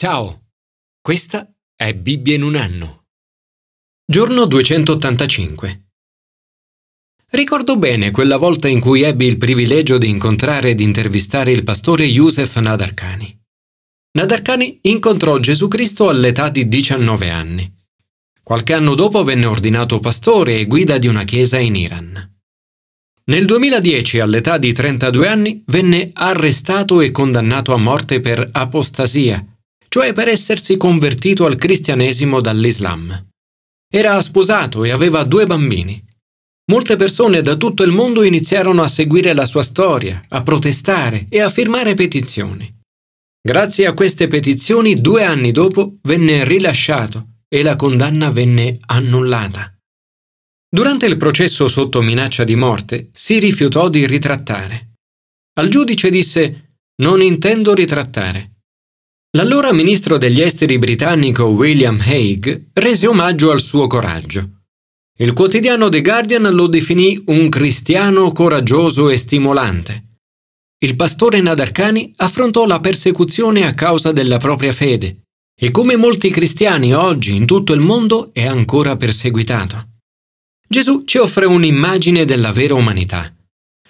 Ciao, questa è Bibbia in un anno. Giorno 285. Ricordo bene quella volta in cui ebbi il privilegio di incontrare ed intervistare il pastore Youssef Nadarkani. Nadarkani incontrò Gesù Cristo all'età di 19 anni. Qualche anno dopo venne ordinato pastore e guida di una chiesa in Iran. Nel 2010, all'età di 32 anni, venne arrestato e condannato a morte per apostasia, cioè per essersi convertito al cristianesimo dall'Islam. Era sposato e aveva due bambini. Molte persone da tutto il mondo iniziarono a seguire la sua storia, a protestare e a firmare petizioni. Grazie a queste petizioni, due anni dopo, venne rilasciato e la condanna venne annullata. Durante il processo sotto minaccia di morte, si rifiutò di ritrattare. Al giudice disse Non intendo ritrattare. L'allora ministro degli esteri britannico William Hague rese omaggio al suo coraggio. Il quotidiano The Guardian lo definì un cristiano coraggioso e stimolante. Il pastore Nadarkani affrontò la persecuzione a causa della propria fede e come molti cristiani oggi in tutto il mondo è ancora perseguitato. Gesù ci offre un'immagine della vera umanità.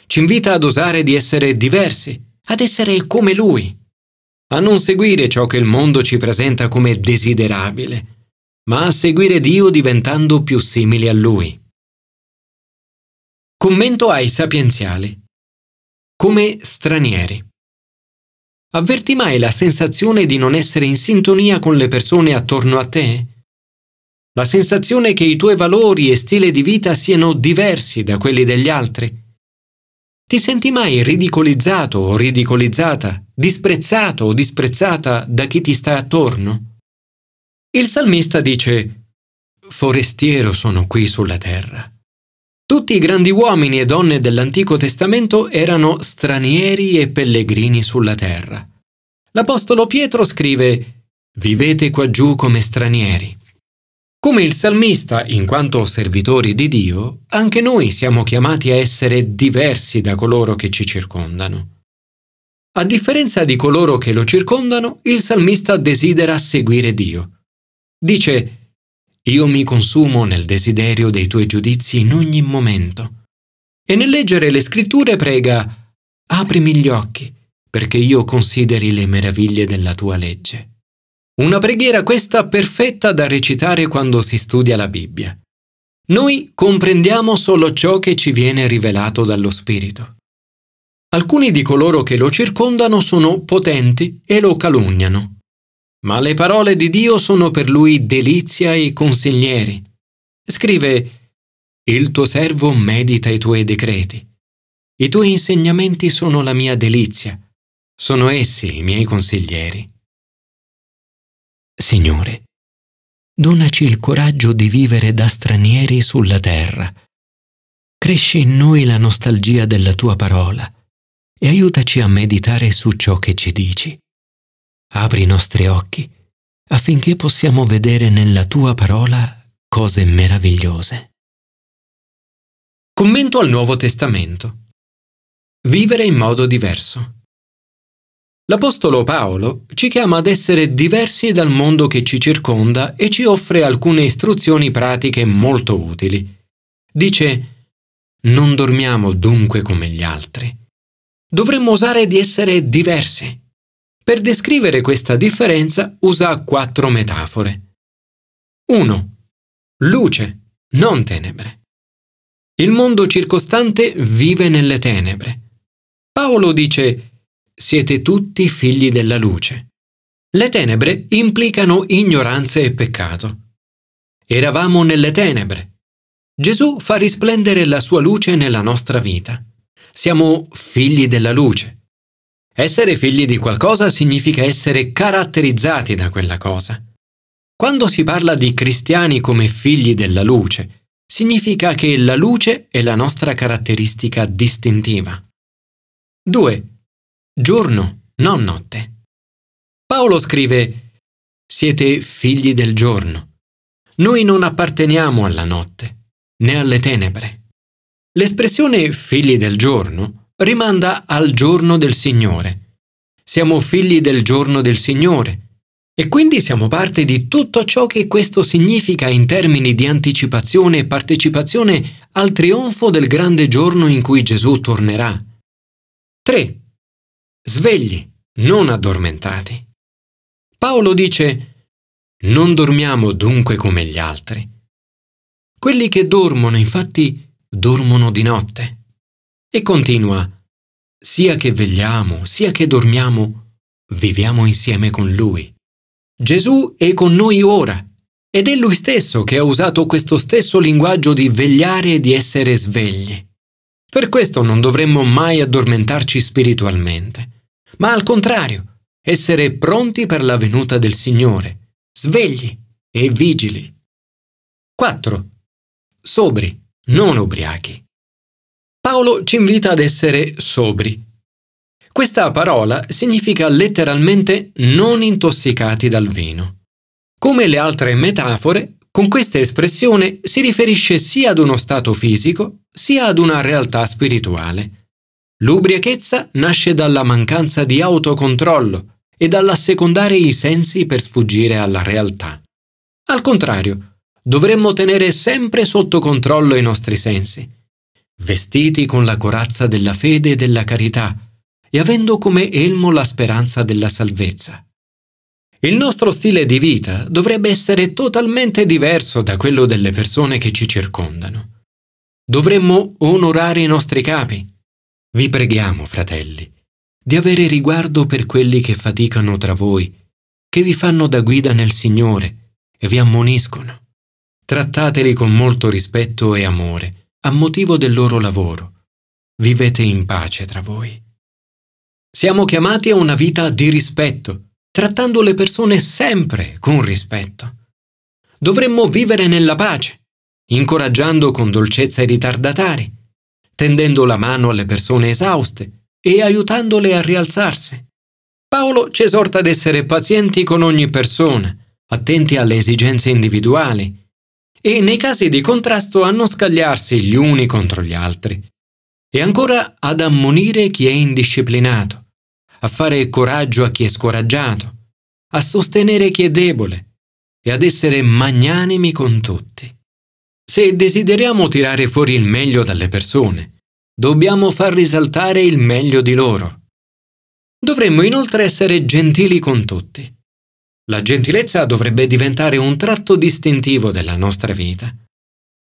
Ci invita ad osare di essere diversi, ad essere come Lui a non seguire ciò che il mondo ci presenta come desiderabile, ma a seguire Dio diventando più simili a Lui. Commento ai sapienziali. Come stranieri. Avverti mai la sensazione di non essere in sintonia con le persone attorno a te? La sensazione che i tuoi valori e stile di vita siano diversi da quelli degli altri? Ti senti mai ridicolizzato o ridicolizzata, disprezzato o disprezzata da chi ti sta attorno? Il salmista dice Forestiero sono qui sulla terra. Tutti i grandi uomini e donne dell'Antico Testamento erano stranieri e pellegrini sulla terra. L'Apostolo Pietro scrive Vivete qua giù come stranieri. Come il salmista, in quanto servitori di Dio, anche noi siamo chiamati a essere diversi da coloro che ci circondano. A differenza di coloro che lo circondano, il salmista desidera seguire Dio. Dice, Io mi consumo nel desiderio dei tuoi giudizi in ogni momento. E nel leggere le scritture prega, Aprimi gli occhi, perché io consideri le meraviglie della tua legge. Una preghiera questa perfetta da recitare quando si studia la Bibbia. Noi comprendiamo solo ciò che ci viene rivelato dallo Spirito. Alcuni di coloro che lo circondano sono potenti e lo calunniano, ma le parole di Dio sono per lui delizia e consiglieri. Scrive, Il tuo servo medita i tuoi decreti. I tuoi insegnamenti sono la mia delizia. Sono essi i miei consiglieri. Signore, donaci il coraggio di vivere da stranieri sulla terra. Cresci in noi la nostalgia della tua parola e aiutaci a meditare su ciò che ci dici. Apri i nostri occhi affinché possiamo vedere nella tua parola cose meravigliose. Commento al Nuovo Testamento. Vivere in modo diverso. L'Apostolo Paolo ci chiama ad essere diversi dal mondo che ci circonda e ci offre alcune istruzioni pratiche molto utili. Dice, non dormiamo dunque come gli altri. Dovremmo osare di essere diversi. Per descrivere questa differenza usa quattro metafore. 1. Luce, non tenebre. Il mondo circostante vive nelle tenebre. Paolo dice, siete tutti figli della luce. Le tenebre implicano ignoranza e peccato. Eravamo nelle tenebre. Gesù fa risplendere la sua luce nella nostra vita. Siamo figli della luce. Essere figli di qualcosa significa essere caratterizzati da quella cosa. Quando si parla di cristiani come figli della luce, significa che la luce è la nostra caratteristica distintiva. 2 giorno, non notte. Paolo scrive, siete figli del giorno. Noi non apparteniamo alla notte, né alle tenebre. L'espressione figli del giorno rimanda al giorno del Signore. Siamo figli del giorno del Signore. E quindi siamo parte di tutto ciò che questo significa in termini di anticipazione e partecipazione al trionfo del grande giorno in cui Gesù tornerà. 3. Svegli, non addormentati. Paolo dice, non dormiamo dunque come gli altri. Quelli che dormono, infatti, dormono di notte. E continua, sia che vegliamo, sia che dormiamo, viviamo insieme con Lui. Gesù è con noi ora ed è Lui stesso che ha usato questo stesso linguaggio di vegliare e di essere svegli. Per questo non dovremmo mai addormentarci spiritualmente, ma al contrario, essere pronti per la venuta del Signore, svegli e vigili. 4. Sobri, non ubriachi. Paolo ci invita ad essere sobri, questa parola significa letteralmente non intossicati dal vino. Come le altre metafore, con questa espressione si riferisce sia ad uno stato fisico, sia ad una realtà spirituale. L'ubriachezza nasce dalla mancanza di autocontrollo e dall'assecondare i sensi per sfuggire alla realtà. Al contrario, dovremmo tenere sempre sotto controllo i nostri sensi, vestiti con la corazza della fede e della carità, e avendo come elmo la speranza della salvezza. Il nostro stile di vita dovrebbe essere totalmente diverso da quello delle persone che ci circondano. Dovremmo onorare i nostri capi. Vi preghiamo, fratelli, di avere riguardo per quelli che faticano tra voi, che vi fanno da guida nel Signore e vi ammoniscono. Trattateli con molto rispetto e amore, a motivo del loro lavoro. Vivete in pace tra voi. Siamo chiamati a una vita di rispetto, trattando le persone sempre con rispetto. Dovremmo vivere nella pace, incoraggiando con dolcezza i ritardatari, tendendo la mano alle persone esauste e aiutandole a rialzarsi. Paolo ci esorta ad essere pazienti con ogni persona, attenti alle esigenze individuali e nei casi di contrasto a non scagliarsi gli uni contro gli altri, e ancora ad ammonire chi è indisciplinato, a fare coraggio a chi è scoraggiato, a sostenere chi è debole e ad essere magnanimi con tutti. Se desideriamo tirare fuori il meglio dalle persone, dobbiamo far risaltare il meglio di loro. Dovremmo inoltre essere gentili con tutti. La gentilezza dovrebbe diventare un tratto distintivo della nostra vita.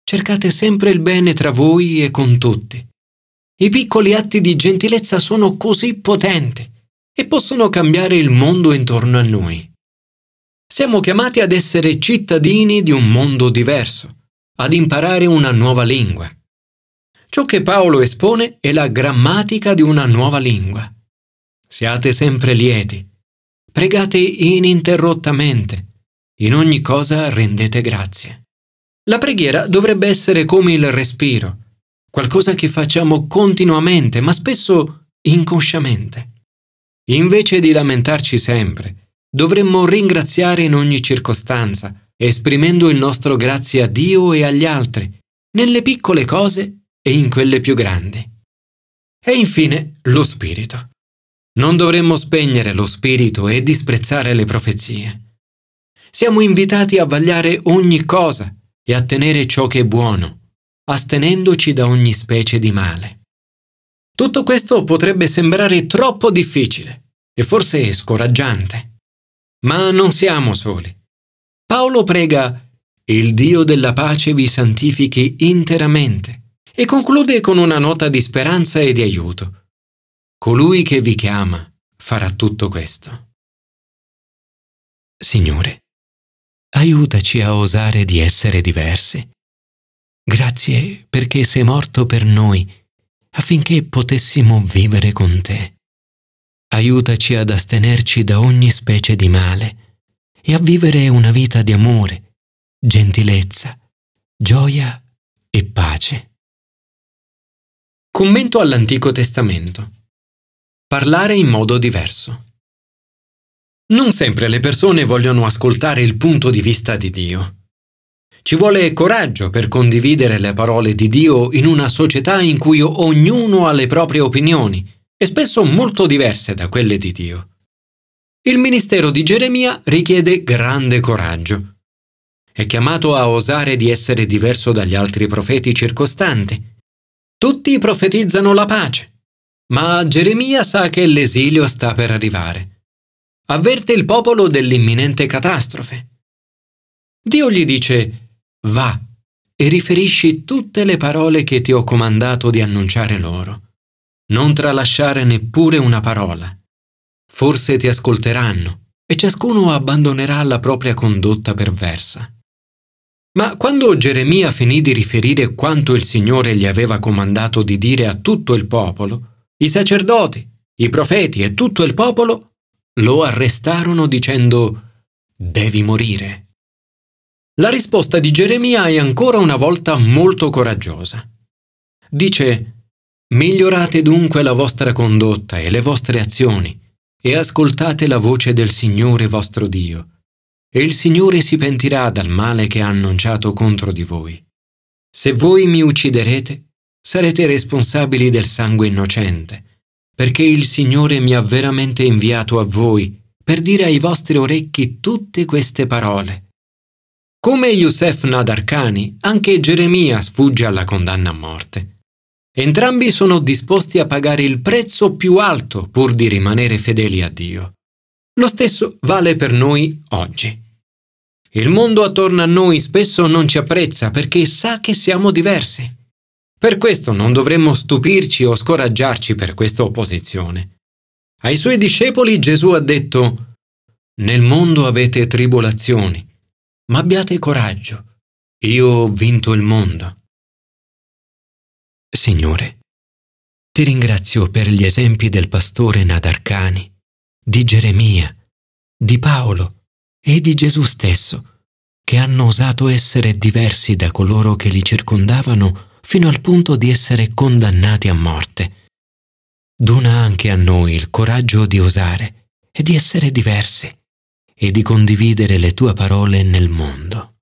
Cercate sempre il bene tra voi e con tutti. I piccoli atti di gentilezza sono così potenti e possono cambiare il mondo intorno a noi. Siamo chiamati ad essere cittadini di un mondo diverso, ad imparare una nuova lingua. Ciò che Paolo espone è la grammatica di una nuova lingua. Siate sempre lieti, pregate ininterrottamente, in ogni cosa rendete grazie. La preghiera dovrebbe essere come il respiro, qualcosa che facciamo continuamente, ma spesso inconsciamente. Invece di lamentarci sempre, dovremmo ringraziare in ogni circostanza, esprimendo il nostro grazie a Dio e agli altri, nelle piccole cose e in quelle più grandi. E infine lo Spirito. Non dovremmo spegnere lo Spirito e disprezzare le profezie. Siamo invitati a vagliare ogni cosa e a tenere ciò che è buono, astenendoci da ogni specie di male. Tutto questo potrebbe sembrare troppo difficile e forse scoraggiante. Ma non siamo soli. Paolo prega il Dio della pace vi santifichi interamente e conclude con una nota di speranza e di aiuto. Colui che vi chiama farà tutto questo. Signore, aiutaci a osare di essere diversi. Grazie perché sei morto per noi affinché potessimo vivere con te. Aiutaci ad astenerci da ogni specie di male e a vivere una vita di amore, gentilezza, gioia e pace. Commento all'Antico Testamento. Parlare in modo diverso. Non sempre le persone vogliono ascoltare il punto di vista di Dio. Ci vuole coraggio per condividere le parole di Dio in una società in cui ognuno ha le proprie opinioni e spesso molto diverse da quelle di Dio. Il ministero di Geremia richiede grande coraggio. È chiamato a osare di essere diverso dagli altri profeti circostanti. Tutti profetizzano la pace, ma Geremia sa che l'esilio sta per arrivare. Avverte il popolo dell'imminente catastrofe. Dio gli dice, va e riferisci tutte le parole che ti ho comandato di annunciare loro. Non tralasciare neppure una parola forse ti ascolteranno e ciascuno abbandonerà la propria condotta perversa. Ma quando Geremia finì di riferire quanto il Signore gli aveva comandato di dire a tutto il popolo, i sacerdoti, i profeti e tutto il popolo lo arrestarono dicendo devi morire. La risposta di Geremia è ancora una volta molto coraggiosa. Dice, migliorate dunque la vostra condotta e le vostre azioni e ascoltate la voce del Signore vostro Dio, e il Signore si pentirà dal male che ha annunciato contro di voi. Se voi mi ucciderete, sarete responsabili del sangue innocente, perché il Signore mi ha veramente inviato a voi per dire ai vostri orecchi tutte queste parole. Come Youssef Nadarkani, anche Geremia sfugge alla condanna a morte. Entrambi sono disposti a pagare il prezzo più alto pur di rimanere fedeli a Dio. Lo stesso vale per noi oggi. Il mondo attorno a noi spesso non ci apprezza perché sa che siamo diversi. Per questo non dovremmo stupirci o scoraggiarci per questa opposizione. Ai suoi discepoli Gesù ha detto, Nel mondo avete tribolazioni, ma abbiate coraggio. Io ho vinto il mondo. Signore, ti ringrazio per gli esempi del pastore Nadarcani, di Geremia, di Paolo e di Gesù stesso, che hanno osato essere diversi da coloro che li circondavano fino al punto di essere condannati a morte. Dona anche a noi il coraggio di osare e di essere diversi e di condividere le tue parole nel mondo.